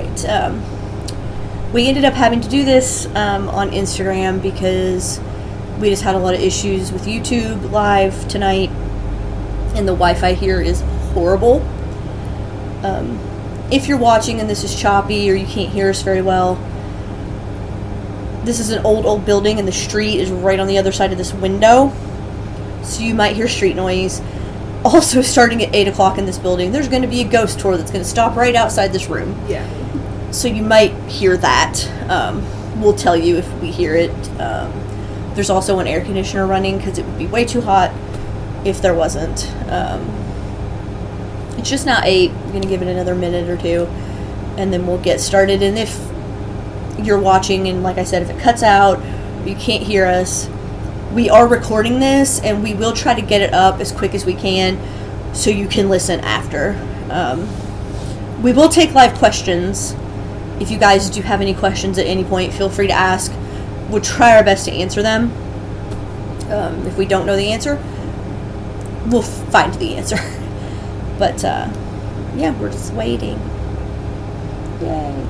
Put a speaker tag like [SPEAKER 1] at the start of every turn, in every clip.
[SPEAKER 1] right. Um, we ended up having to do this um, on Instagram because we just had a lot of issues with YouTube live tonight, and the Wi Fi here is horrible. Um, if you're watching and this is choppy or you can't hear us very well, this is an old, old building, and the street is right on the other side of this window. So you might hear street noise. Also, starting at 8 o'clock in this building, there's going to be a ghost tour that's going to stop right outside this room.
[SPEAKER 2] Yeah.
[SPEAKER 1] So you might hear that. Um, we'll tell you if we hear it. Um, there's also an air conditioner running because it would be way too hot if there wasn't. Um, it's just now 8. I'm to give it another minute or two, and then we'll get started. And if you're watching, and like I said, if it cuts out, you can't hear us, we are recording this and we will try to get it up as quick as we can so you can listen after. Um, we will take live questions. If you guys do have any questions at any point, feel free to ask. We'll try our best to answer them. Um, if we don't know the answer, we'll find the answer. but uh, yeah, we're just waiting. Yay.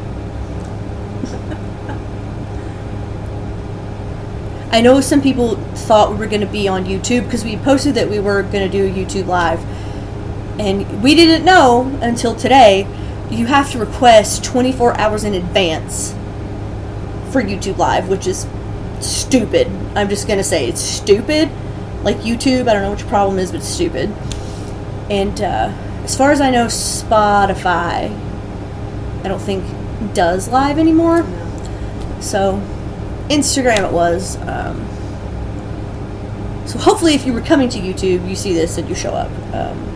[SPEAKER 1] I know some people thought we were going to be on YouTube because we posted that we were going to do a YouTube live. And we didn't know until today you have to request 24 hours in advance for YouTube live, which is stupid. I'm just going to say it's stupid. Like YouTube, I don't know what your problem is, but it's stupid. And uh, as far as I know, Spotify, I don't think does live anymore. So Instagram it was. Um, so hopefully, if you were coming to YouTube, you see this and you show up. Um,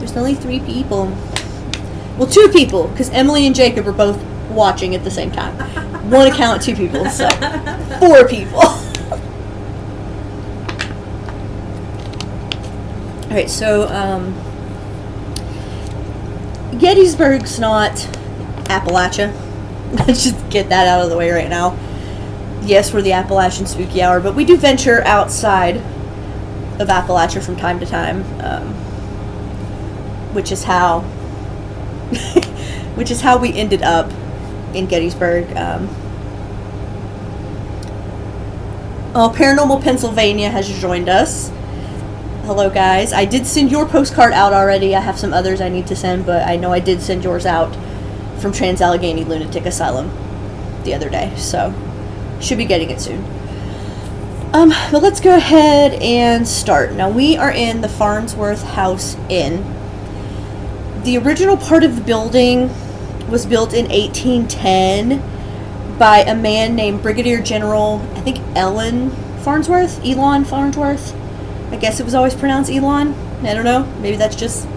[SPEAKER 1] there's only three people. Well, two people, because Emily and Jacob are both watching at the same time. One account, two people, so four people. All right, so um, Gettysburg's not Appalachia. Let's just get that out of the way right now. Yes, we're the Appalachian Spooky Hour, but we do venture outside of Appalachia from time to time, um, which is how, which is how we ended up in Gettysburg. Um, oh, Paranormal Pennsylvania has joined us. Hello, guys. I did send your postcard out already. I have some others I need to send, but I know I did send yours out from Trans Allegheny Lunatic Asylum the other day, so should be getting it soon. Um, but let's go ahead and start. Now we are in the Farnsworth House Inn. The original part of the building was built in 1810 by a man named Brigadier General, I think Ellen Farnsworth, Elon Farnsworth. I guess it was always pronounced Elon. I don't know. Maybe that's just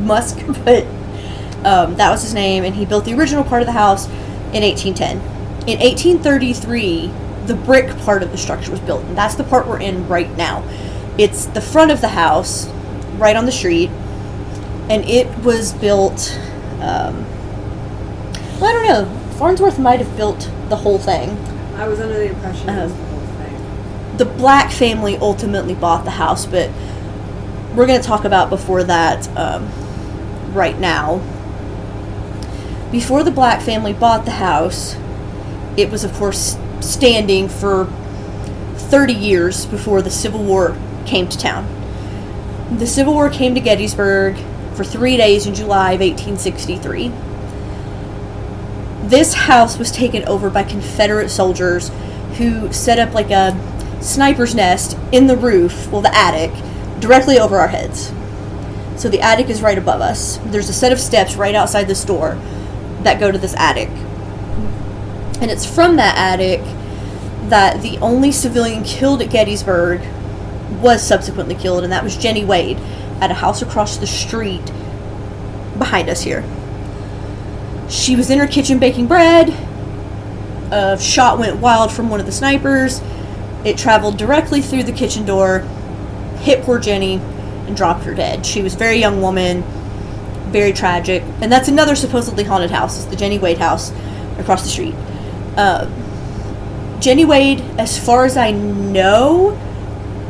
[SPEAKER 1] Musk, but um, that was his name, and he built the original part of the house in 1810. In 1833, the brick part of the structure was built, and that's the part we're in right now. It's the front of the house, right on the street, and it was built. Um, well, I don't know. Farnsworth might have built the whole thing.
[SPEAKER 2] I was under the impression it was
[SPEAKER 1] Um,
[SPEAKER 2] the whole thing.
[SPEAKER 1] the black family ultimately bought the house, but we're going to talk about before that um, right now. Before the black family bought the house, it was, of course, standing for 30 years before the Civil War came to town. The Civil War came to Gettysburg for three days in July of 1863 this house was taken over by Confederate soldiers who set up like a sniper's nest in the roof, well, the attic, directly over our heads. So the attic is right above us. There's a set of steps right outside this door that go to this attic. And it's from that attic that the only civilian killed at Gettysburg was subsequently killed, and that was Jenny Wade at a house across the street behind us here. She was in her kitchen baking bread. A shot went wild from one of the snipers. It traveled directly through the kitchen door, hit poor Jenny, and dropped her dead. She was a very young woman, very tragic. And that's another supposedly haunted house. is the Jenny Wade house across the street. Uh, Jenny Wade, as far as I know,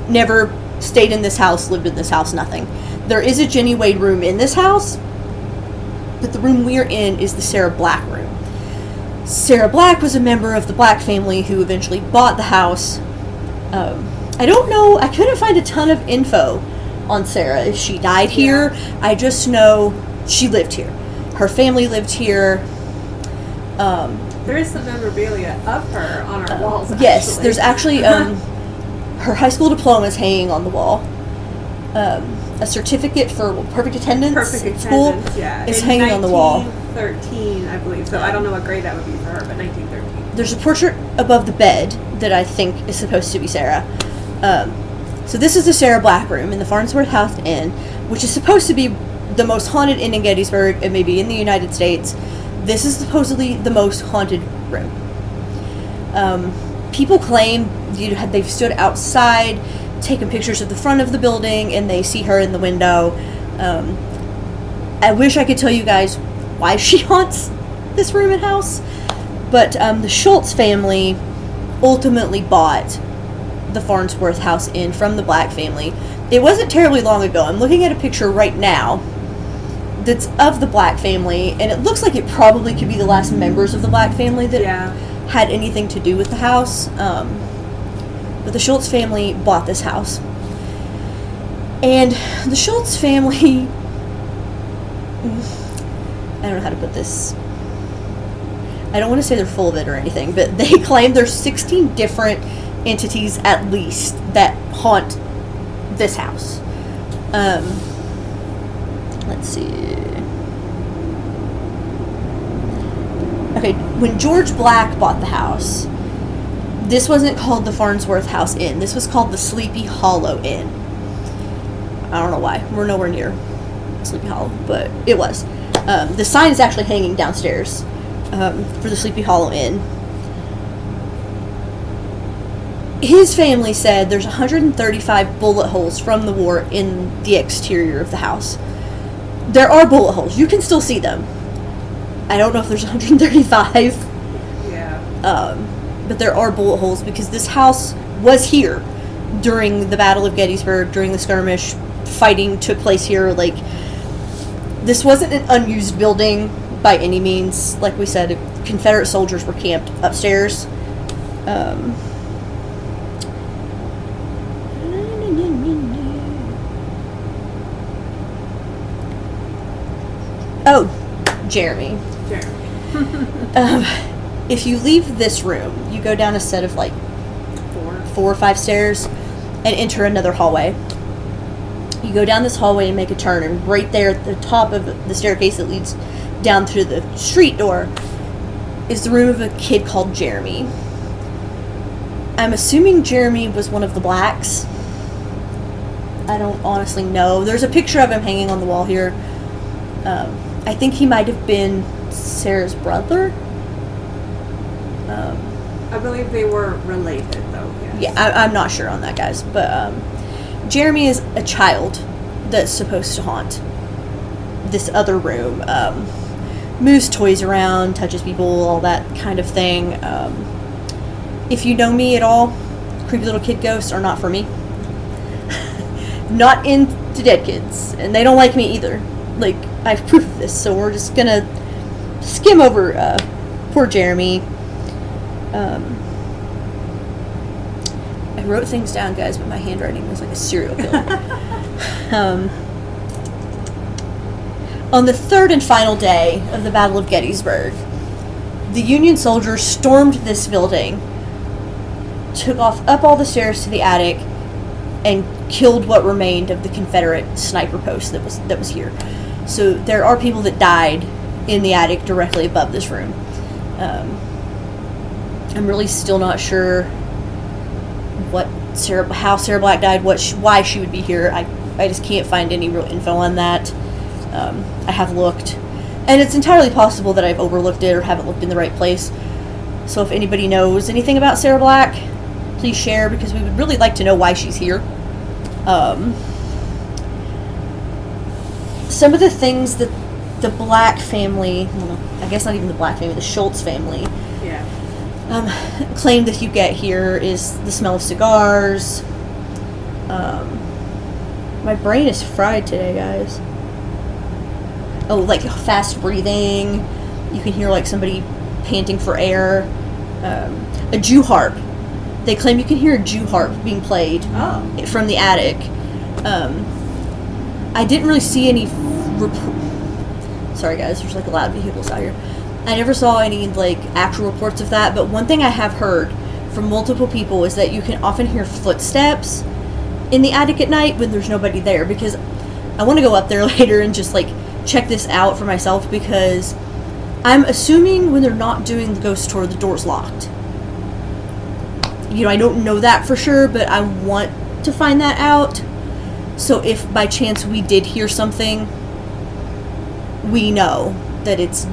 [SPEAKER 1] never stayed in this house, lived in this house, nothing. There is a Jenny Wade room in this house, but the room we're in is the Sarah Black room. Sarah Black was a member of the Black family who eventually bought the house. Um, I don't know, I couldn't find a ton of info on Sarah. If she died here, I just know she lived here. Her family lived here. Um,
[SPEAKER 2] There is some memorabilia of her on our walls.
[SPEAKER 1] yes,
[SPEAKER 2] actually.
[SPEAKER 1] there's actually um, her high school diploma is hanging on the wall. Um, a certificate for perfect attendance
[SPEAKER 2] perfect
[SPEAKER 1] at school
[SPEAKER 2] attendance. Yeah,
[SPEAKER 1] is
[SPEAKER 2] In
[SPEAKER 1] hanging on the wall.
[SPEAKER 2] 1913, I believe. So I don't know what grade that would be for her, but 1913.
[SPEAKER 1] There's a portrait above the bed that I think is supposed to be Sarah. Um, so this is the Sarah Black room in the Farnsworth House Inn, which is supposed to be the most haunted inn in Gettysburg and maybe in the United States. This is supposedly the most haunted room. Um, people claim you had they've stood outside, taken pictures of the front of the building, and they see her in the window. Um, I wish I could tell you guys why she haunts this room and house, but um, the Schultz family ultimately bought the Farnsworth House Inn from the Black family. It wasn't terribly long ago. I'm looking at a picture right now that's of the Black family, and it looks like it probably could be the last members of the Black family that
[SPEAKER 2] Yeah.
[SPEAKER 1] had anything to do with the house. Um, but the Schultz family bought this house. And the Schultz family. I don't know how to put this. I don't want to say they're full of it or anything, but they claim there's 16 different entities at least that haunt this house. Um, let's see. Okay, when George Black bought the house, this wasn't called the Farnsworth House Inn. This was called the Sleepy Hollow Inn. I don't know why. We're nowhere near Sleepy Hollow, but it was. Um, the sign is actually hanging downstairs um, for the Sleepy Hollow Inn. His family said there's 135 bullet holes from the war in the exterior of the house. There are bullet holes. You can still see them. I don't know if there's 135
[SPEAKER 2] Yeah.
[SPEAKER 1] um, but there are bullet holes because this house was here during the Battle of Gettysburg, during the skirmish. Fighting took place here. Like, this wasn't an unused building by any means. Like we said, Confederate soldiers were camped upstairs. Um, oh, Jeremy.
[SPEAKER 2] Jeremy.
[SPEAKER 1] Um, if you leave this room, you go down a set of like
[SPEAKER 2] Four.
[SPEAKER 1] four or five stairs and enter another hallway. You go down this hallway and make a turn, and right there at the top of the staircase that leads down through the street door is the room of a kid called Jeremy. I'm assuming Jeremy was one of the blacks. I don't honestly know. There's a picture of him hanging on the wall here. Um, I think he might have been Sarah's brother.
[SPEAKER 2] I believe they were related, though. Yes.
[SPEAKER 1] yeah, I, I'm not sure on that, guys. But um, Jeremy is a child that's supposed to haunt this other room. Um, moves toys around, touches people, all that kind of thing. Um, if you know me at all, creepy little kid ghosts are not for me. not into dead kids, and they don't like me either. Like I have proof of this, so we're just gonna skim over uh, poor Jeremy. Um, I wrote things down, guys, but my handwriting was like a serial killer. um, on the third and final day of the Battle of Gettysburg, the Union soldiers stormed this building, took off up all the stairs to the attic, and killed what remained of the Confederate sniper post that was that was here. So there are people that died in the attic directly above this room. Um, I'm really still not sure what Sarah, how Sarah Black died, what sh why she would be here. I, I just can't find any real info on that. Um, I have looked, and it's entirely possible that I've overlooked it or haven't looked in the right place. So if anybody knows anything about Sarah Black, please share because we would really like to know why she's here. Um, some of the things that the Black family, I guess not even the Black family, the Schultz family. Um, claim that you get here is the smell of cigars, um, My brain is fried today, guys. Oh, like fast breathing. You can hear like somebody panting for air. Um, a Jew harp. They claim you can hear a Jew harp being played
[SPEAKER 2] Oh.
[SPEAKER 1] from the attic. Um, I didn't really see any. Rep- Sorry, guys. There's like a loud vehicles out here. I never saw any like actual reports of that. But one thing I have heard from multiple people is that you can often hear footsteps in the attic at night when there's nobody there. Because I want to go up there later and just like check this out for myself because I'm assuming when they're not doing the ghost tour, the door's locked. You know, I don't know that for sure, but I want to find that out. So if by chance we did hear something, we know that it's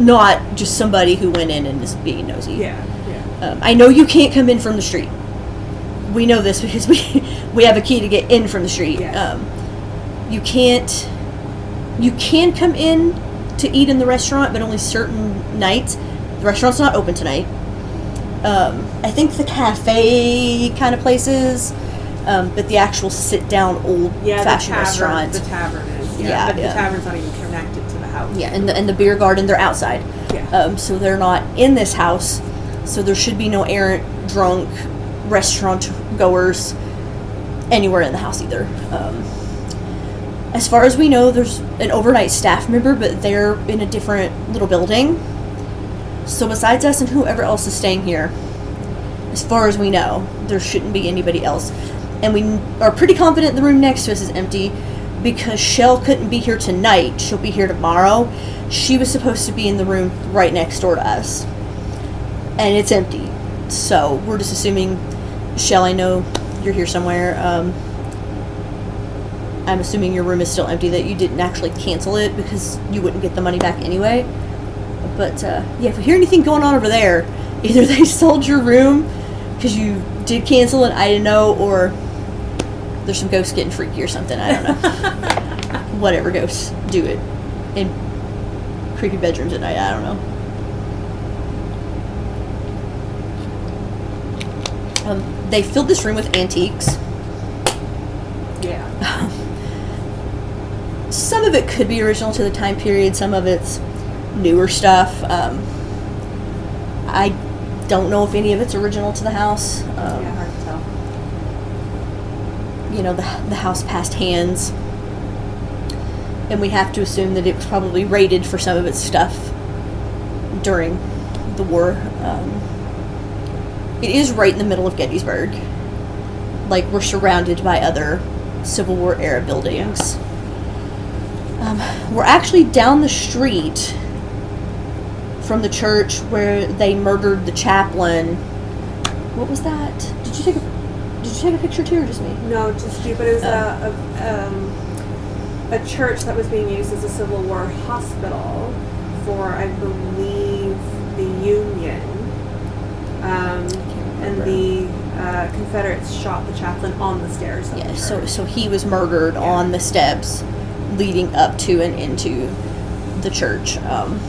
[SPEAKER 1] not just somebody who went in and is being nosy.
[SPEAKER 2] Yeah. Yeah.
[SPEAKER 1] Um, I know you can't come in from the street. We know this because we we have a key to get in from the street.
[SPEAKER 2] Yes.
[SPEAKER 1] Um, you can't. You can come in to eat in the restaurant, but only certain nights. The restaurant's not open tonight. Um, I think the cafe kind of places, um, but the actual sit-down old
[SPEAKER 2] Yeah. The
[SPEAKER 1] fashioned restaurant.
[SPEAKER 2] The tavern is. Yeah.
[SPEAKER 1] Yeah,
[SPEAKER 2] but
[SPEAKER 1] yeah.
[SPEAKER 2] the tavern's not even connected house.
[SPEAKER 1] Yeah, and the, and the beer garden, they're outside.
[SPEAKER 2] Yeah.
[SPEAKER 1] Um, so they're not in this house. So there should be no errant, drunk restaurant goers anywhere in the house either. Um, as far as we know, there's an overnight staff member, but they're in a different little building. So besides us and whoever else is staying here, as far as we know, there shouldn't be anybody else. And we are pretty confident the room next to us is empty because Shell couldn't be here tonight. She'll be here tomorrow. She was supposed to be in the room right next door to us. And it's empty. So we're just assuming, Shell, I know you're here somewhere. Um, I'm assuming your room is still empty, that you didn't actually cancel it because you wouldn't get the money back anyway. But uh, yeah, if we hear anything going on over there, either they sold your room because you did cancel it, I didn't know, or there's some ghosts getting freaky or something. I don't know. Whatever ghosts do it in creepy bedrooms at night. I don't know. Um, they filled this room with antiques.
[SPEAKER 2] Yeah.
[SPEAKER 1] Some of it could be original to the time period. Some of it's newer stuff. Um, I don't know if any of it's original to the house. Um,
[SPEAKER 2] yeah.
[SPEAKER 1] You know, the, the house passed hands. And we have to assume that it was probably raided for some of its stuff during the war. Um, it is right in the middle of Gettysburg. Like, we're surrounded by other Civil War era buildings. Um, we're actually down the street from the church where they murdered the chaplain. What was that? Did you take a You take a picture too, or just me?
[SPEAKER 2] No, just you. But it was
[SPEAKER 1] Oh.
[SPEAKER 2] a, a um, a church that was being used as a Civil War hospital for, I believe, the Union. Um, and the uh, Confederates shot the chaplain on the stairs.
[SPEAKER 1] Yeah, so so he was murdered
[SPEAKER 2] Yeah.
[SPEAKER 1] on the steps leading up to and into the church. Um,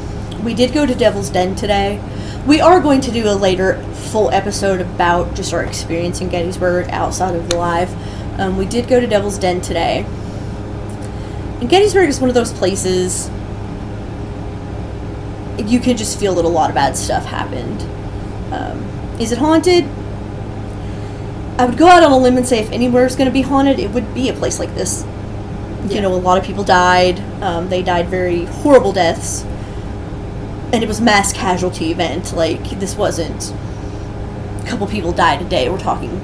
[SPEAKER 1] we did go to Devil's Den today. We are going to do a later full episode about just our experience in Gettysburg outside of the live. Um, we did go to Devil's Den today. And Gettysburg is one of those places you can just feel that a lot of bad stuff happened. Um, is it haunted? I would go out on a limb and say if anywhere is going to be haunted, it would be a place like this. You know, a lot of people died. Um, they died very horrible deaths, and it was mass casualty event. Like this wasn't a couple people died a day. We're talking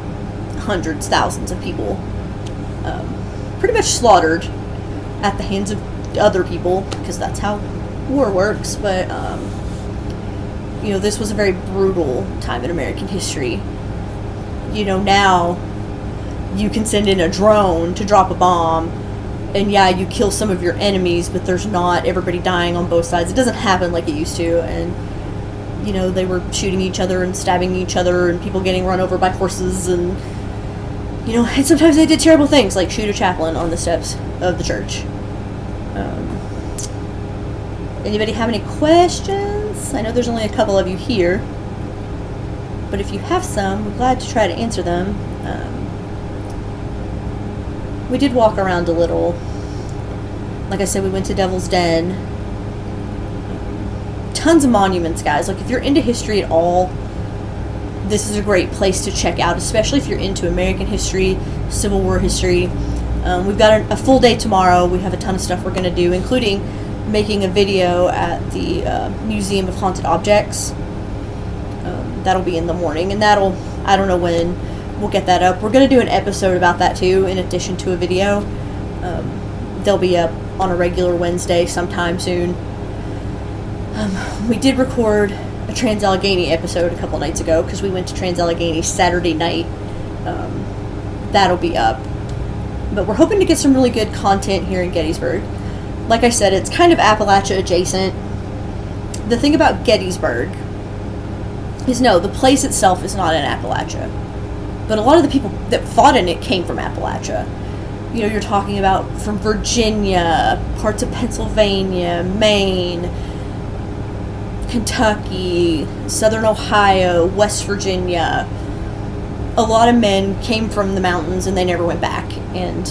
[SPEAKER 1] hundreds, thousands of people, um, pretty much slaughtered at the hands of other people because that's how war works. But um, you know, this was a very brutal time in American history you know, now you can send in a drone to drop a bomb, and yeah, you kill some of your enemies, but there's not everybody dying on both sides. It doesn't happen like it used to, and you know, they were shooting each other and stabbing each other, and people getting run over by horses, and you know, and sometimes they did terrible things like shoot a chaplain on the steps of the church. Um, anybody have any questions? I know there's only a couple of you here. But if you have some, we're glad to try to answer them. We did walk around a little. Like I said, we went to Devil's Den. Tons of monuments, guys. Like if you're into history at all, this is a great place to check out, especially if you're into American history, Civil War history. Um, we've got a, a, full day tomorrow. We have a ton of stuff we're going to do, including making a video at the uh, Museum of Haunted Objects. Um, that'll be in the morning, and that'll, I don't know when we'll get that up. We're going to do an episode about that too, in addition to a video. Um, they'll be up on a regular Wednesday sometime soon. Um, we did record a Trans Allegheny episode a couple nights ago because we went to Trans Allegheny Saturday night. Um, that'll be up. But we're hoping to get some really good content here in Gettysburg. Like I said, it's kind of Appalachia adjacent. The thing about Gettysburg is no, the place itself is not in Appalachia. But a lot of the people that fought in it came from Appalachia. You know, you're talking about from Virginia, parts of Pennsylvania, Maine, Kentucky, Southern Ohio, West Virginia. A lot of men came from the mountains and they never went back. And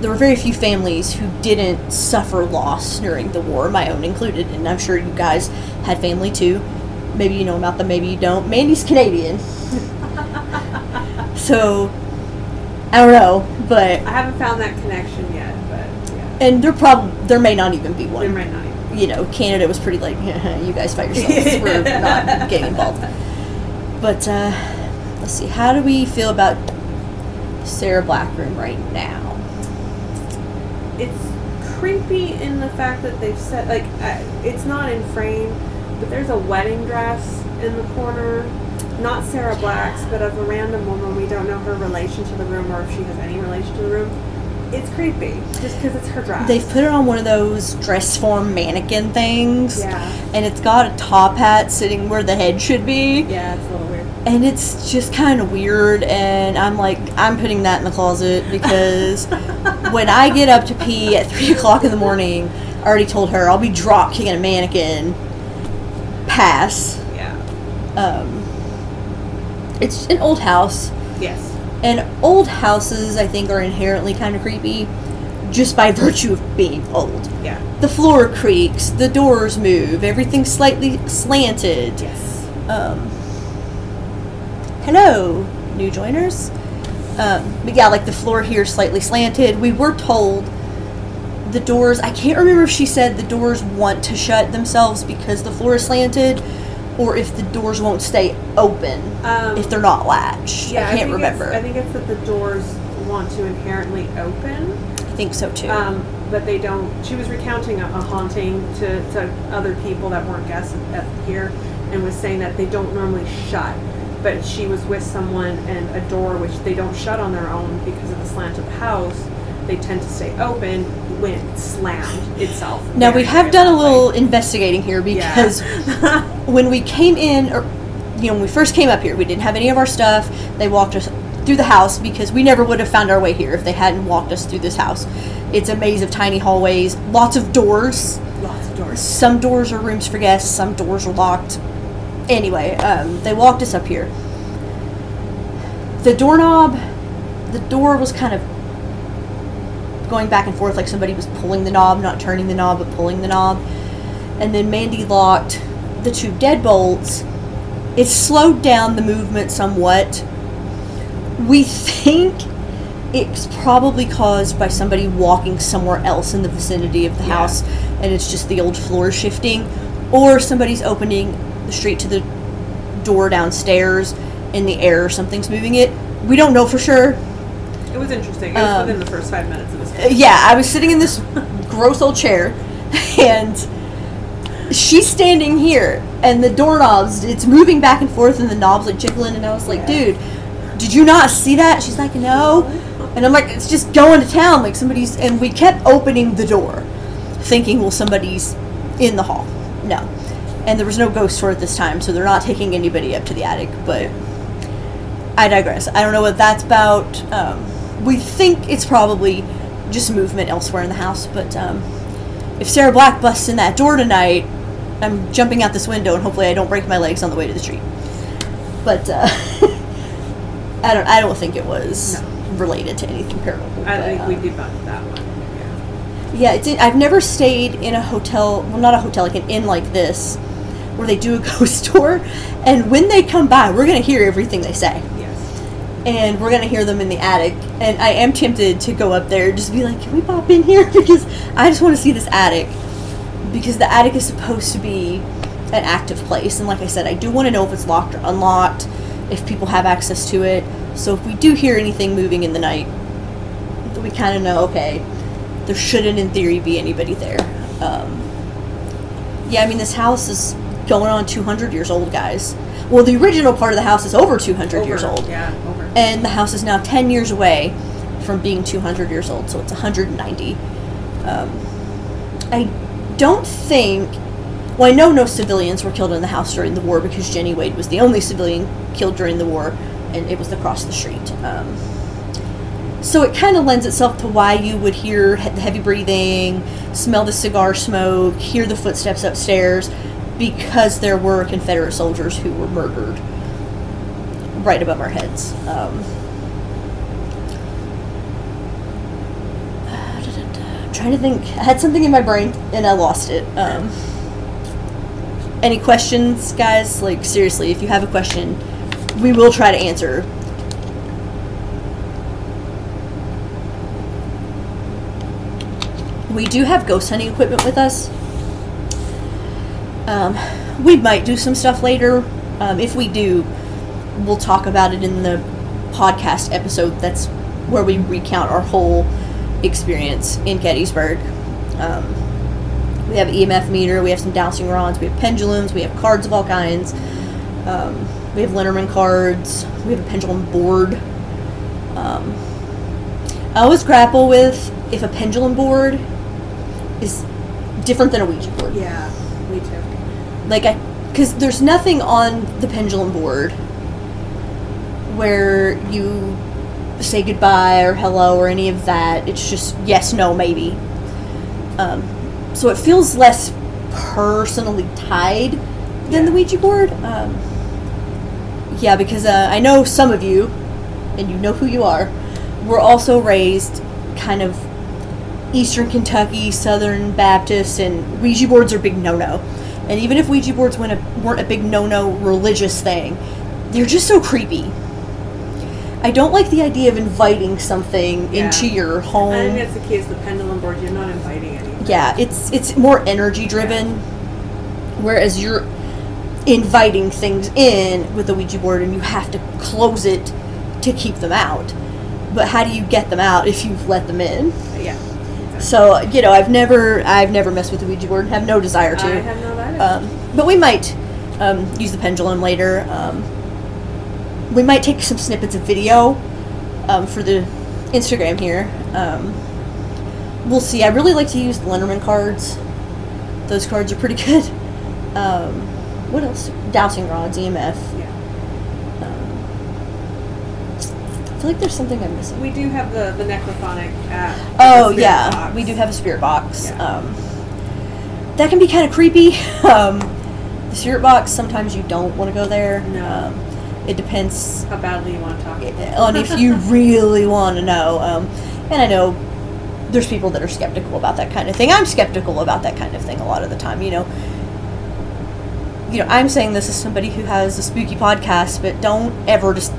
[SPEAKER 1] there were very few families who didn't suffer loss during the war, my own included. And I'm sure you guys had family too. Maybe you know about them, maybe you don't. Mandy's Canadian. So, I don't know, but.
[SPEAKER 2] I haven't found that connection yet, but yeah.
[SPEAKER 1] And there probably, there may not even be one.
[SPEAKER 2] There may not even
[SPEAKER 1] you know, Canada was pretty like, you guys fight yourselves. We're not getting involved. But uh, let's see, how do we feel about Sarah Blackburn right now?
[SPEAKER 2] It's creepy in the fact that they've said like uh, it's not in frame, but there's a wedding dress in the corner. Not Sarah Black's, but of a random woman. We don't know her relation to the room or if she has any relation to the room it's creepy just because it's her dress.
[SPEAKER 1] They've put her on one of those dress form mannequin things.
[SPEAKER 2] Yeah.
[SPEAKER 1] And it's got a top hat sitting where the head should be.
[SPEAKER 2] Yeah, it's a little weird.
[SPEAKER 1] And it's just kind of weird. And I'm like, I'm putting that in the closet because when I get up to pee at 3 o'clock in the morning, I already told her I'll be drop kicking a mannequin. Pass.
[SPEAKER 2] Yeah.
[SPEAKER 1] Um, it's an old house.
[SPEAKER 2] Yes.
[SPEAKER 1] And old houses, I think, are inherently kind of creepy just by virtue of being old.
[SPEAKER 2] Yeah.
[SPEAKER 1] The floor creaks, the doors move, everything's slightly slanted.
[SPEAKER 2] Yes.
[SPEAKER 1] Um, hello, new joiners. Um, but yeah, like the floor here is slightly slanted. We were told the doors, I can't remember if she said the doors want to shut themselves because the floor is slanted or if the doors won't stay open
[SPEAKER 2] Um,
[SPEAKER 1] if they're not latched.
[SPEAKER 2] yeah,
[SPEAKER 1] I can't
[SPEAKER 2] think
[SPEAKER 1] remember.
[SPEAKER 2] I think it's that the doors want to inherently open,
[SPEAKER 1] I think so too.
[SPEAKER 2] um, but they don't. She was recounting a, a haunting to, to other people that weren't guests at, here, and was saying that they don't normally shut. But she was with someone, and a door which they don't shut on their own because of the slant of the house, they tend to stay open when it slammed itself.
[SPEAKER 1] now we have done a little investigating here
[SPEAKER 2] Yeah.
[SPEAKER 1] because when we came in, or you know, when we first came up here, we didn't have any of our stuff. They walked us through the house because we never would have found our way here if they hadn't walked us through this house. It's a maze of tiny hallways, lots of doors.
[SPEAKER 2] lots of doors.
[SPEAKER 1] Some doors are rooms for guests, some doors are locked. Anyway, um, they walked us up here. The doorknob, the door was kind of going back and forth like somebody was pulling the knob, not turning the knob, but pulling the knob. And then Mandy locked the two deadbolts. It slowed down the movement somewhat. We think it's probably caused by somebody walking somewhere else in the vicinity of the
[SPEAKER 2] Yeah.
[SPEAKER 1] house and it's just the old floor shifting or somebody's opening the street to the door downstairs in the air or something's moving it we don't know for sure
[SPEAKER 2] It was interesting. It was
[SPEAKER 1] Um,
[SPEAKER 2] within the first five minutes of
[SPEAKER 1] Uh,
[SPEAKER 2] this.
[SPEAKER 1] yeah i was sitting in this gross old chair and she's standing here and the doorknobs it's moving back and forth and the knobs like jiggling and i was like
[SPEAKER 2] Yeah.
[SPEAKER 1] dude did you not see that she's like no and i'm like it's just going to town like somebody's and we kept opening the door thinking well somebody's in the hall no and there was no ghost tour at this time so they're not taking anybody up to the attic but i digress i don't know what that's about um, we think it's probably just movement elsewhere in the house but um, if sarah black busts in that door tonight i'm jumping out this window and hopefully i don't break my legs on the way to the street but uh, I don't. I don't think it was
[SPEAKER 2] No.
[SPEAKER 1] related to anything paranormal.
[SPEAKER 2] I
[SPEAKER 1] but,
[SPEAKER 2] think we
[SPEAKER 1] um,
[SPEAKER 2] debunked that one. Yeah.
[SPEAKER 1] Yeah, it's. I've never stayed in a hotel. Well, not a hotel, like an inn like this, where they do a ghost tour, and when they come by, we're gonna hear everything they say. And we're gonna hear them in the attic. And I am tempted to go up there, just be like, "Can we pop in here?" Because I just want to see this attic, because the attic is supposed to be an active place, and like I said, I do want to know if it's locked or unlocked, if people have access to it. So if we do hear anything moving in the night, we kind of know, okay, there shouldn't, in theory, be anybody there. Um, yeah, I mean, this house is going on 200 years old, guys. Well, the original part of the house is over 200 years old.
[SPEAKER 2] Yeah, over.
[SPEAKER 1] And the house is now 10 years away from being 200 years old, so it's 190. Um, I don't think. Well, I know no civilians were killed in the house during the war because Jenny Wade was the only civilian killed during the war, and it was across the street. Um, so it kind of lends itself to why you would hear the heavy breathing, smell the cigar smoke, hear the footsteps upstairs, because there were Confederate soldiers who were murdered right above our heads. Um, I'm trying to think. I had something in my brain and I lost it. Um, any questions, guys? Like seriously, if you have a question, we will try to answer. We do have ghost hunting equipment with us. Um, we might do some stuff later. Um, if we do, we'll talk about it in the podcast episode. That's where we recount our whole experience in Gettysburg. Um, we have EMF meter, we have some dowsing rods, we have pendulums, we have cards of all kinds. Um, we have Lenormand cards. We have a pendulum board. Um, I always grapple with if a pendulum board is different than a Ouija board
[SPEAKER 2] yeah, me too.
[SPEAKER 1] like I because there's nothing on the pendulum board where you say goodbye or hello or any of that. It's just yes, no, maybe. Um, so it feels less personally tied than the Ouija board. Um, yeah, because uh, I know some of you, and you know who you are, were also raised kind of Eastern Kentucky, Southern Baptist, and Ouija boards are big no-no. And even if Ouija boards weren't a, weren't a big no-no religious thing, they're just so creepy. I don't like the idea of inviting something
[SPEAKER 2] Yeah.
[SPEAKER 1] into your
[SPEAKER 2] I
[SPEAKER 1] home.
[SPEAKER 2] think that's the case. The pendulum board. You're not inviting anything.
[SPEAKER 1] yeah, it's it's more energy driven, whereas you're inviting things in with the Ouija board, and you have to close it to keep them out. But how do you get them out if you've let them in?
[SPEAKER 2] Yeah.
[SPEAKER 1] So you know, I've never I've never messed with the Ouija board. Have no desire to.
[SPEAKER 2] I have no idea.
[SPEAKER 1] Um, but we might um, use the pendulum later. Um, we might take some snippets of video um, for the Instagram here. Um, we'll see. I really like to use the Lenormand cards. Those cards are pretty good. Um, what else? Dowsing rods, EMF.
[SPEAKER 2] yeah.
[SPEAKER 1] Um, I feel like there's something I'm missing.
[SPEAKER 2] We do have the the necrophonic app.
[SPEAKER 1] Oh yeah,
[SPEAKER 2] box.
[SPEAKER 1] we do have a spirit box.
[SPEAKER 2] Yeah.
[SPEAKER 1] Um, that can be kind of creepy. Um, the spirit box sometimes you don't want to go there.
[SPEAKER 2] No.
[SPEAKER 1] It depends
[SPEAKER 2] How badly you want to talk.
[SPEAKER 1] on if you really want to know. Um, and I know there's people that are skeptical about that kind of thing. I'm skeptical about that kind of thing a lot of the time. You know, you know, I'm saying this as somebody who has a spooky podcast, but don't ever just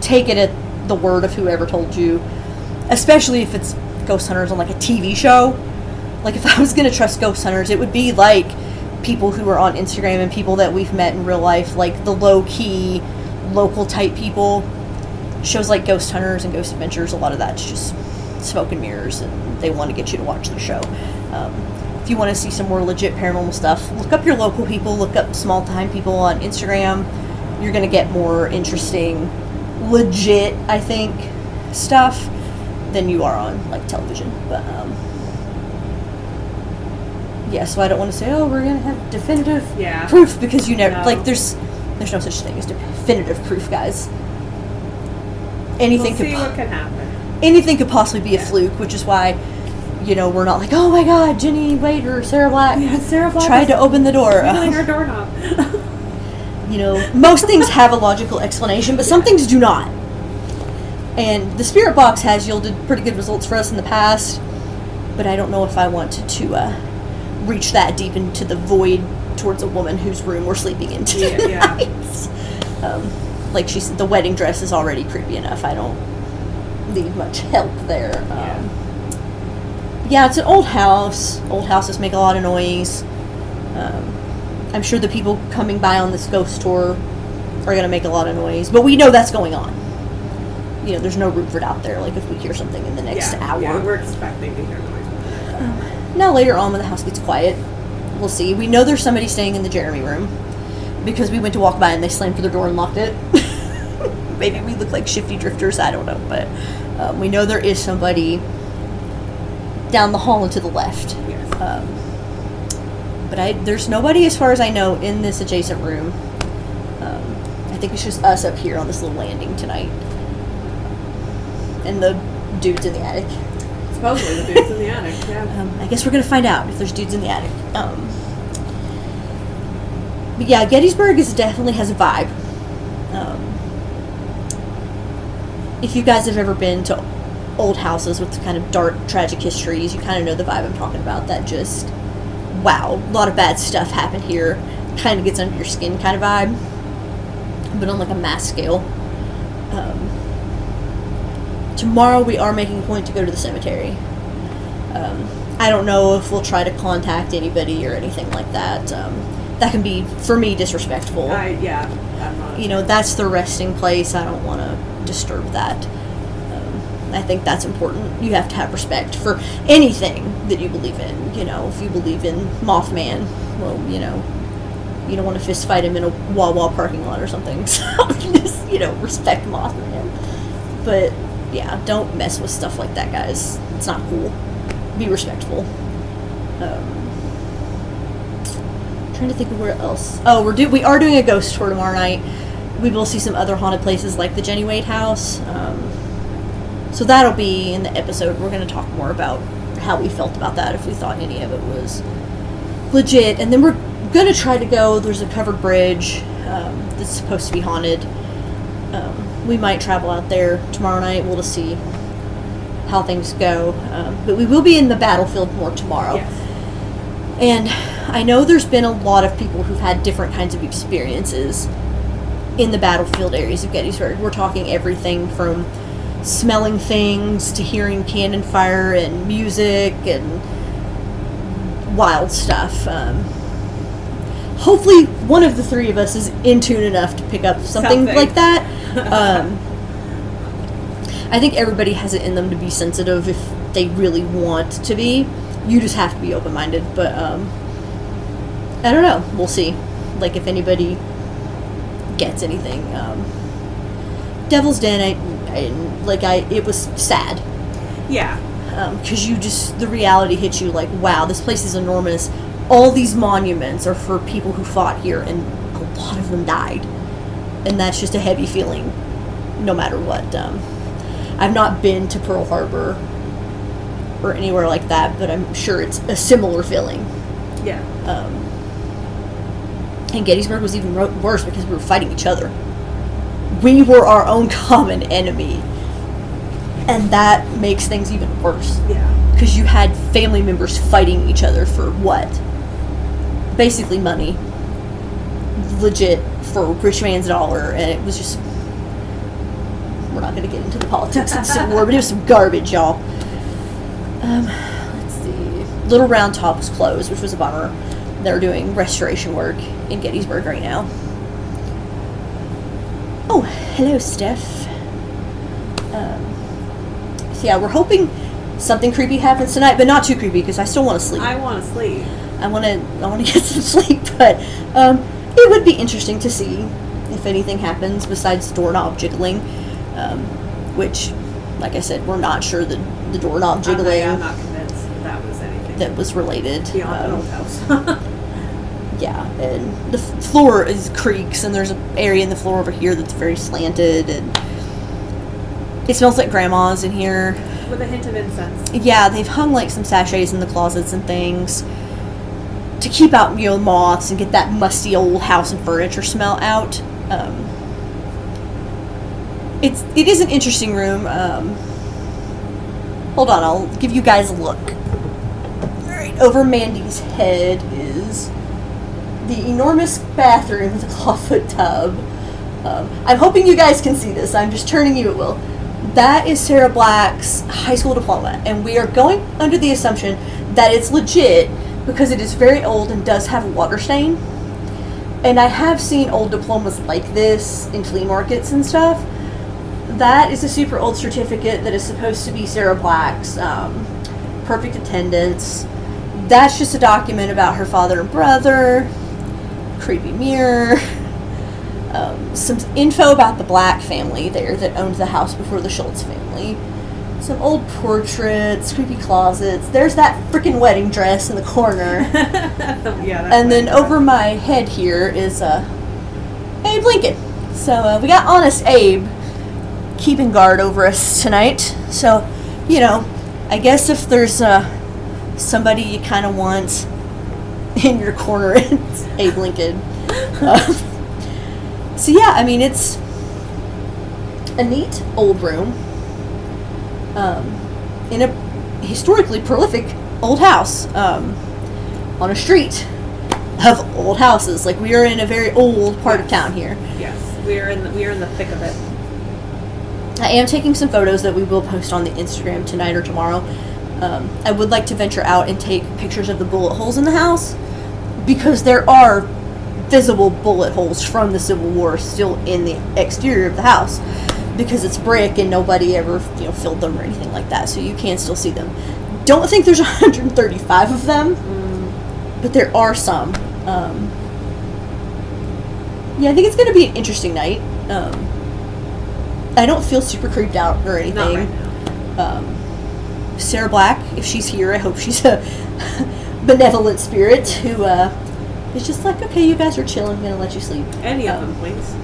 [SPEAKER 1] take it at the word of whoever told you, especially if it's ghost hunters on like a TV show. Like if I was gonna trust ghost hunters, it would be like people who are on Instagram and people that we've met in real life, like the low key, local type people. Shows like Ghost Hunters and Ghost Adventures, a lot of that's just smoke and mirrors, and they want to get you to watch the show. Um, if you want to see some more legit paranormal stuff, look up your local people, look up small time people on Instagram. You're gonna get more interesting, legit, I think, stuff than you are on like television. But um, yeah, so I don't want to say, oh, we're gonna have definitive
[SPEAKER 2] Yeah.
[SPEAKER 1] proof because you never
[SPEAKER 2] No.
[SPEAKER 1] like there's there's no such thing as definitive proof, guys. Anything
[SPEAKER 2] we'll
[SPEAKER 1] could po-
[SPEAKER 2] what can happen.
[SPEAKER 1] anything could possibly be a fluke, which is why you know we're not like, oh my god, Jenny Wade or Sarah Black
[SPEAKER 2] Yeah, Sarah Black
[SPEAKER 1] tried to open the door.
[SPEAKER 2] Wiggling her doorknob.
[SPEAKER 1] you know, most things have a logical explanation, but some things do not. And the spirit box has yielded pretty good results for us in the past, but I don't know if I want to uh, reach that deep into the void towards a woman whose room we're sleeping in
[SPEAKER 2] Yeah, yeah.
[SPEAKER 1] Um, like she said, the wedding dress is already creepy enough. I don't need much help there. Um, yeah, it's an old house. Old houses make a lot of noise. Um, I'm sure the people coming by on this ghost tour are going to make a lot of noise, but we know that's going on. You know, there's no room for doubt there. Like if we hear something in the next
[SPEAKER 2] yeah,
[SPEAKER 1] hour.
[SPEAKER 2] Yeah, we're expecting to hear noise.
[SPEAKER 1] Now later on, when the house gets quiet, we'll see. We know there's somebody staying in the Jeremy room because we went to walk by and they slammed their door and locked it. Maybe we look like shifty drifters. I don't know, but um, we know there is somebody down the hall and to the left.
[SPEAKER 2] Yes.
[SPEAKER 1] Um, but I there's nobody as far as I know in this adjacent room. Um, I think it's just us up here on this little landing tonight, and the dudes in the attic.
[SPEAKER 2] Supposedly the dude's in the attic. Yeah.
[SPEAKER 1] Um, I guess we're gonna find out if there's dudes in the attic. Um, but yeah, Gettysburg is definitely has a vibe. Um, if you guys have ever been to old houses with kind of dark, tragic histories, you kind of know the vibe I'm talking about. That just, wow, a lot of bad stuff happened here. Kind of gets under your skin, kind of vibe, but on like a mass scale. Um, tomorrow we are making a point to go to the cemetery. Um, I don't know if we'll try to contact anybody or anything like that. Um, that can be, for me, disrespectful.
[SPEAKER 2] I yeah. I'm not.
[SPEAKER 1] you know, that's the resting place. I don't want to disturb that. Um, I think that's important. You have to have respect for anything that you believe in. You know, if you believe in Mothman, well, you know, you don't want to fist fight him in a Wawa parking lot or something. So just, you know, respect Mothman. But yeah, don't mess with stuff like that, guys. It's not cool. Be respectful. Um, trying to think of where else. Oh, we're do we are doing a ghost tour tomorrow night. We will see some other haunted places like the Jenny Wade house. Um, so that'll be in the episode. We're going to talk more about how we felt about that, if we thought any of it was legit. And then we're going to try to go. There's a covered bridge um, that's supposed to be haunted. Um, we might travel out there tomorrow night. We'll just see how things go. Um, but we will be in the battlefield more tomorrow.
[SPEAKER 2] Yes.
[SPEAKER 1] And I know there's been a lot of people who've had different kinds of experiences in the battlefield areas of Gettysburg. We're talking everything from smelling things to hearing cannon fire and music and wild stuff. Um, hopefully, one of the three of us is in tune enough to pick up something,
[SPEAKER 2] Something.
[SPEAKER 1] like that. Um, I think everybody has it in them to be sensitive if they really want to be. You just have to be open minded. But um, I don't know. We'll see. Like if anybody gets anything. Um, Devil's Den, I, I like I. It was sad
[SPEAKER 2] Yeah.
[SPEAKER 1] because you just the reality hits you like, wow, this place is enormous. All these monuments are for people who fought here, and a lot of them died, and that's just a heavy feeling, no matter what. Um, I've not been to Pearl Harbor or anywhere like that, but I'm sure it's a similar feeling.
[SPEAKER 2] Yeah.
[SPEAKER 1] Um, and Gettysburg was even worse because we were fighting each other. We were our own common enemy, and that makes things even worse
[SPEAKER 2] Yeah.
[SPEAKER 1] because you had family members fighting each other for what? Basically, money. Legit for rich man's dollar, and it was just. We're not going to get into the politics of the Civil War, but it was some garbage, y'all. Um, let's see. Little Round Top was closed, which was a bummer. They're doing restoration work in Gettysburg right now. Oh, hello, Steph. Um, so yeah, we're hoping something creepy happens tonight, but not too creepy because I still want to sleep.
[SPEAKER 2] I want to sleep.
[SPEAKER 1] I want to I want to get some sleep, but um, it would be interesting to see if anything happens besides doorknob jiggling, um, which, like I said, we're not sure that the doorknob
[SPEAKER 2] I'm not,
[SPEAKER 1] jiggling
[SPEAKER 2] I'm not convinced that, that was anything
[SPEAKER 1] that was related.
[SPEAKER 2] beyond
[SPEAKER 1] Um,
[SPEAKER 2] house.
[SPEAKER 1] yeah, and the f- floor is creaks, and there's an area in the floor over here that's very slanted, and it smells like grandma's in here.
[SPEAKER 2] With a hint of incense.
[SPEAKER 1] Yeah, they've hung like some sachets in the closets and things to keep out, you know, moths and get that musty old house and furniture smell out. Um, it's it is an interesting room. Um, hold on, I'll give you guys a look. All right, over Mandy's head is the enormous bathroom with a clawfoot tub. Um, I'm hoping you guys can see this. I'm just turning you at will. That is Sarah Black's high school diploma, and we are going under the assumption that it's legit because it is very old and does have a water stain. And I have seen old diplomas like this in flea markets and stuff. That is a super old certificate that is supposed to be Sarah Black's um, perfect attendance. That's just a document about her father and brother, creepy mirror, um, some info about the Black family there that owned the house before the Schultz family, some old portraits, creepy closets. There's that freaking wedding dress in the corner.
[SPEAKER 2] yeah.
[SPEAKER 1] And then over my head here is uh, Abe Lincoln. So uh, we got Honest Abe keeping guard over us tonight. So, you know, I guess if there's uh, somebody you kind of want in your corner, it's Abe Lincoln. Um, so yeah, I mean it's a neat old room um, in a historically prolific old house um, on a street of old houses. Like we are in a very old part of town here.
[SPEAKER 2] Yes, we are in the, we are in the thick of it.
[SPEAKER 1] I am taking some photos that we will post on the Instagram tonight or tomorrow. Um, I would like to venture out and take pictures of the bullet holes in the house because there are visible bullet holes from the Civil War still in the exterior of the house because it's brick and nobody ever you know filled them or anything like that, so you can still see them. Don't think there's 135 of them, but there are some. Um, yeah, I think it's going to be an interesting night. Um, I don't feel super creeped out or anything.
[SPEAKER 2] Right.
[SPEAKER 1] Um, Sarah Black, if she's here, I hope she's a benevolent spirit who uh, is just like, okay, you guys are chilling, I'm gonna let you sleep.
[SPEAKER 2] Any of
[SPEAKER 1] Um,
[SPEAKER 2] them, please.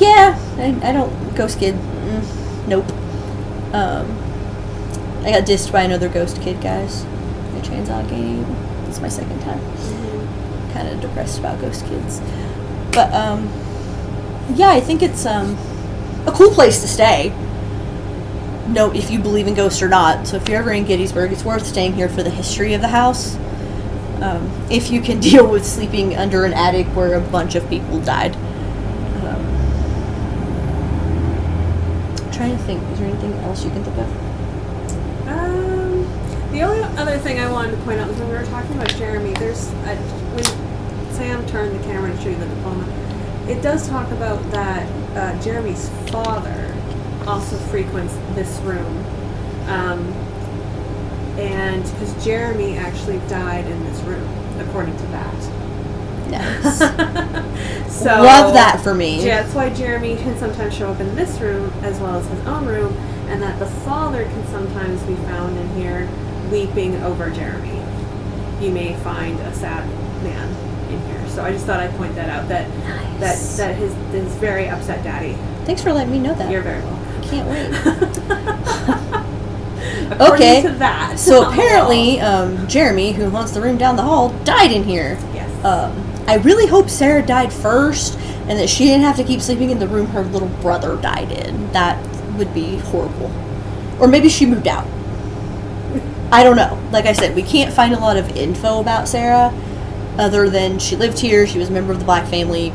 [SPEAKER 1] Yeah, I, I don't ghost kid. Mm, nope. Um, I got dissed by another ghost kid, guys. The Trans Allegheny. It's my second time. Kind of depressed about ghost kids, but um, yeah, I think it's um a cool place to stay. No, if you believe in ghosts or not. So if you're ever in Gettysburg, it's worth staying here for the history of the house. Um, if you can deal with sleeping under an attic where a bunch of people died. Um, trying to think. Is there anything else you can think of?
[SPEAKER 2] Um, the only other thing I wanted to point out was when we were talking about Jeremy. There's a, when Sam turned the camera to show you the diploma. It does talk about that uh, Jeremy's father also frequents this room, um, and because Jeremy actually died in this room, according to that.
[SPEAKER 1] Nice.
[SPEAKER 2] so
[SPEAKER 1] Love that for me.
[SPEAKER 2] Yeah, that's why Jeremy can sometimes show up in this room as well as his own room, and that the father can sometimes be found in here weeping over Jeremy. You may find a sad man in here. So I just thought I'd point that out. That
[SPEAKER 1] Nice.
[SPEAKER 2] that that his his very upset daddy.
[SPEAKER 1] Thanks for letting me know that.
[SPEAKER 2] You're very welcome.
[SPEAKER 1] Can't wait. Okay.
[SPEAKER 2] to that.
[SPEAKER 1] So apparently, um, Jeremy, who haunts the room down the hall, died in here.
[SPEAKER 2] yes.
[SPEAKER 1] Um, I really hope Sarah died first, and that she didn't have to keep sleeping in the room her little brother died in. That would be horrible. Or maybe she moved out. I don't know. Like I said, we can't find a lot of info about Sarah, other than she lived here, she was a member of the Black family,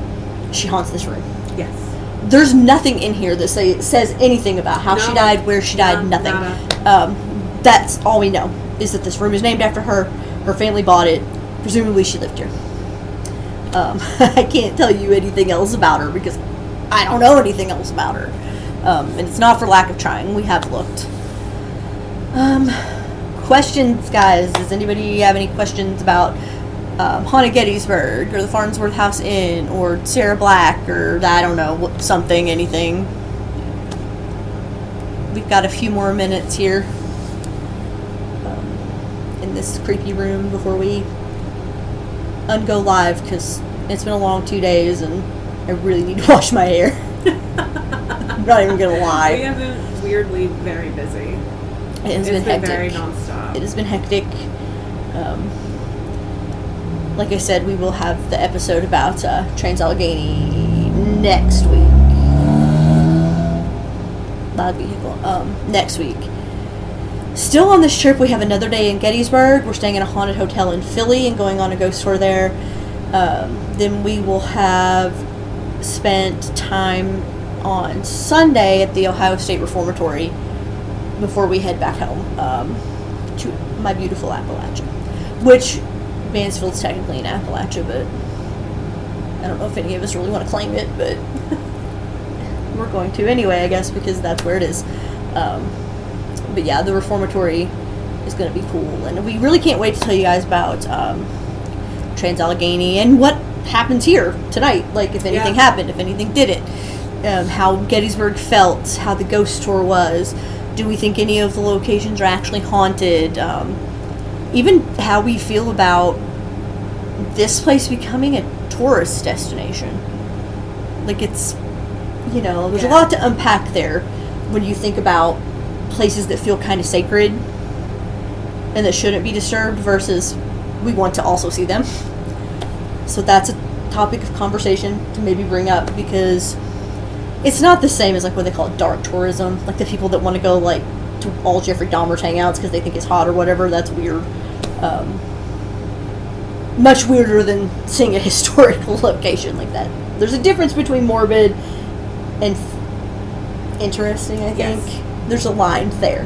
[SPEAKER 1] she haunts this room.
[SPEAKER 2] yes.
[SPEAKER 1] There's nothing in here that say, says anything about how she died, where she died,
[SPEAKER 2] No,
[SPEAKER 1] nothing. Um, that's all we know is that this room is named after her. Her family bought it. Presumably, she lived here. Um, I can't tell you anything else about her because I don't know anything else about her. Um, and it's not for lack of trying. We have looked. Um, questions, guys? Does anybody have any questions about um, Haunted Gettysburg or the Farnsworth House Inn or Sarah Black or I don't know something, anything? We've got a few more minutes here um, in this creepy room before we ungo live because it's been a long two days and I really need to wash my hair. I'm not even gonna lie.
[SPEAKER 2] We have been weirdly very busy.
[SPEAKER 1] It has
[SPEAKER 2] It's
[SPEAKER 1] been
[SPEAKER 2] been
[SPEAKER 1] hectic.
[SPEAKER 2] very nonstop.
[SPEAKER 1] It has been hectic. Um, like I said, we will have the episode about uh, Trans Allegheny next week. loud vehicle. Um, next week. Still on this trip, we have another day in Gettysburg. We're staying in a haunted hotel in Philly and going on a ghost tour there. Um, then we will have spent time on Sunday at the Ohio State Reformatory before we head back home um, to my beautiful Appalachia. Which Mansfield's technically in Appalachia, but I don't know if any of us really want to claim it, but we're going to anyway, I guess, because that's where it is. Um, but yeah, the reformatory is going to be cool, and we really can't wait to tell you guys about um, Trans Allegheny and what happens here tonight. Like, if anything
[SPEAKER 2] Yeah.
[SPEAKER 1] happened, if anything did it, um, how Gettysburg felt, how the ghost tour was. Do we think any of the locations are actually haunted? Um, even how we feel about this place becoming a tourist destination. Like it's, you know, there's a lot to unpack there when you think about places that feel kind of sacred and that shouldn't be disturbed versus we want to also see them. So that's a topic of conversation to maybe bring up because it's not the same as like what they call dark tourism, like the people that want to go like to all Jeffrey Dahmer's hangouts because they think it's hot or whatever. That's weird. Um, much weirder than seeing a historical location like that. There's a difference between morbid and f- interesting. I think
[SPEAKER 2] Yes.
[SPEAKER 1] There's a line there,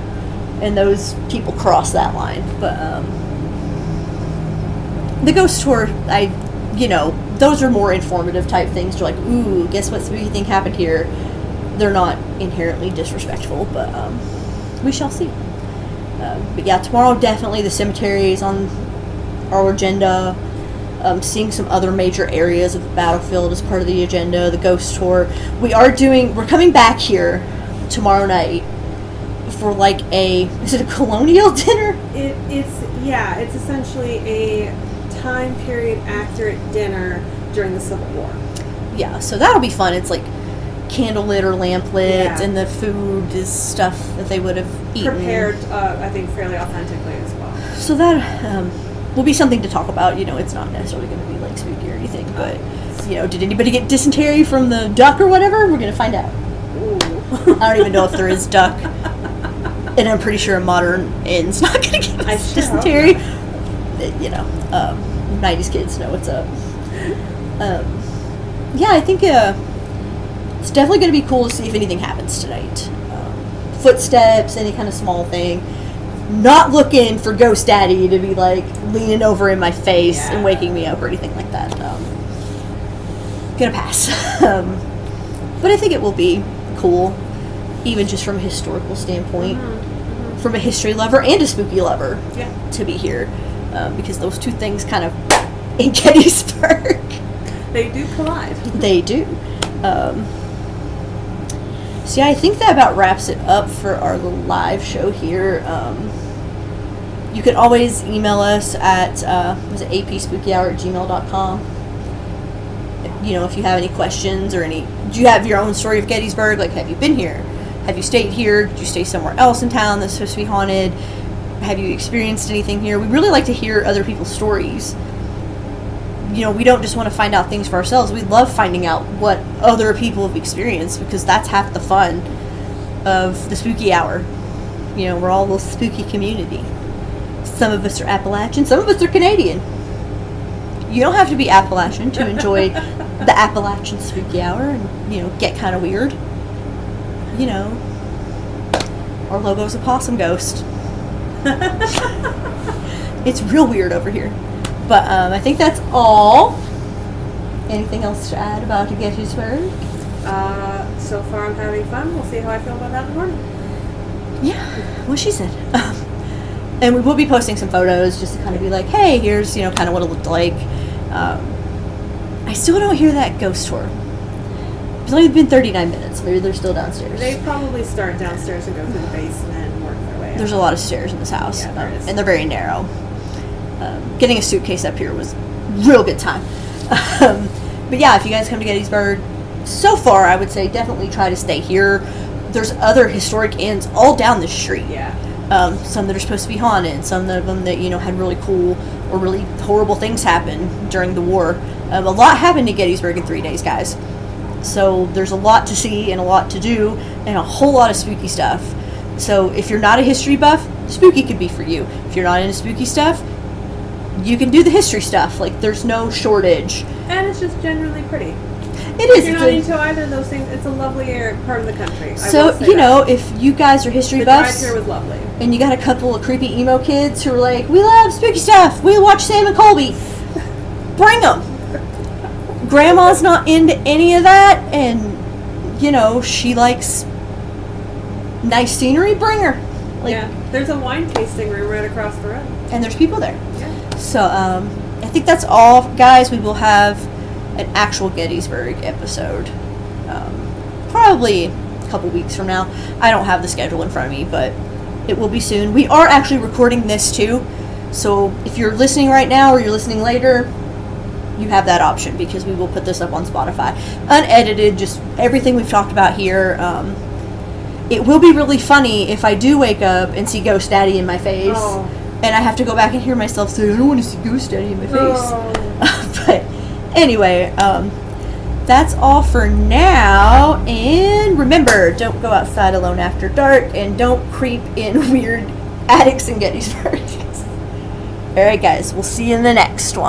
[SPEAKER 1] and those people cross that line. But um, the ghost tour, I, you know, those are more informative type things. You're like, ooh, guess what spooky thing happened here? They're not inherently disrespectful, but um, we shall see. Um, but yeah, tomorrow definitely the cemetery is on our agenda. Um, seeing some other major areas of the battlefield as part of the agenda. The ghost tour. We are doing. We're coming back here tomorrow night for like a. Is it a colonial dinner?
[SPEAKER 2] It, it's yeah, it's essentially a time period accurate dinner during the Civil War.
[SPEAKER 1] Yeah, so that'll be fun. It's like candlelit or lamplit,
[SPEAKER 2] Yeah.
[SPEAKER 1] and the food is stuff that they would have eaten.
[SPEAKER 2] Prepared, uh, I think, fairly authentically as well.
[SPEAKER 1] So that um, will be something to talk about. You know, it's not necessarily going to be like spooky or anything, but you know, did anybody get dysentery from the duck or whatever? We're going to find out.
[SPEAKER 2] Ooh.
[SPEAKER 1] I don't even know if there is duck, and I'm pretty sure a modern inn's not going to get
[SPEAKER 2] I sure
[SPEAKER 1] dysentery. You know, um, '90s kids know what's up. Um, yeah, I think uh, it's definitely going to be cool to see if anything happens tonight. Um, footsteps, any kind of small thing. Not looking for Ghost Daddy to be like leaning over in my face and waking me up or anything like that. Um, gonna pass. um, but I think it will be cool, even just from a historical standpoint,
[SPEAKER 2] Mhm,
[SPEAKER 1] from a history lover and a spooky lover.
[SPEAKER 2] Yeah,
[SPEAKER 1] to be here, um, because those two things kind of in Gettysburg.
[SPEAKER 2] they do collide.
[SPEAKER 1] They do. Um, so yeah, I think that about wraps it up for our little live show here. Um, you can always email us at uh, was it apspookyhour at gmail.com. You know, if you have any questions or any, do you have your own story of Gettysburg? Like, have you been here? Have you stayed here? Did you stay somewhere else in town that's supposed to be haunted? Have you experienced anything here? We really like to hear other people's stories you know, we don't just want to find out things for ourselves. We love finding out what other people have experienced because that's half the fun of the spooky hour. You know, we're all a little spooky community. Some of us are Appalachian, some of us are Canadian. You don't have to be Appalachian to enjoy the Appalachian spooky hour and, you know, get kind of weird. You know, our logo's a possum ghost. It's real weird over here. But um, I think that's all. Anything else to add about Gettysburg?
[SPEAKER 2] Uh, so far, I'm having fun. We'll see how I feel about that in the morning.
[SPEAKER 1] Yeah, what she said. and we will be posting some photos just to kind of be like, hey, here's you know kind of what it looked like. Um, I still don't hear that ghost tour. It's only been 39 minutes. Maybe they're still downstairs.
[SPEAKER 2] They probably start downstairs and go through the basement and work their way.
[SPEAKER 1] There's a lot of stairs in this house,
[SPEAKER 2] Yeah,
[SPEAKER 1] um,
[SPEAKER 2] is.
[SPEAKER 1] and they're very narrow. Um, getting a suitcase up here was real good time. Um, but yeah, if you guys come to Gettysburg, so far I would say definitely try to stay here. There's other historic inns all down the street.
[SPEAKER 2] Yeah.
[SPEAKER 1] Um, some that are supposed to be haunted, some of them that you know had really cool or really horrible things happen during the war. Um, a lot happened in Gettysburg in three days, guys. So there's a lot to see and a lot to do and a whole lot of spooky stuff. So if you're not a history buff, spooky could be for you. If you're not into spooky stuff, you can do the history stuff. Like there's no shortage.
[SPEAKER 2] And it's just generally pretty.
[SPEAKER 1] It is.
[SPEAKER 2] If you're not into either of those things, it's a lovely part of the country.
[SPEAKER 1] So you
[SPEAKER 2] that.
[SPEAKER 1] know, if you guys are history
[SPEAKER 2] the
[SPEAKER 1] buffs
[SPEAKER 2] here was lovely.
[SPEAKER 1] and you got a couple of creepy emo kids who are like, "We love spooky stuff. We watch Sam and Colby." Bring them. Grandma's not into any of that, and you know she likes nice scenery. Bring her. Like,
[SPEAKER 2] yeah, there's a wine tasting room right across the road.
[SPEAKER 1] and there's people there.
[SPEAKER 2] Yeah.
[SPEAKER 1] So um, I think that's all, guys. We will have an actual Gettysburg episode, um, probably a couple weeks from now. I don't have the schedule in front of me, but it will be soon. We are actually recording this too, so if you're listening right now or you're listening later, you have that option because we will put this up on Spotify, unedited, just everything we've talked about here. Um, it will be really funny if I do wake up and see Ghost Daddy in my face
[SPEAKER 2] Oh.
[SPEAKER 1] and I have to go back and hear myself say, I don't want to see Ghost Daddy in my face.
[SPEAKER 2] Oh.
[SPEAKER 1] but anyway, um, that's all for now. And remember, don't go outside alone after dark and don't creep in weird attics in Gettysburg. all right, guys, we'll see you in the next one.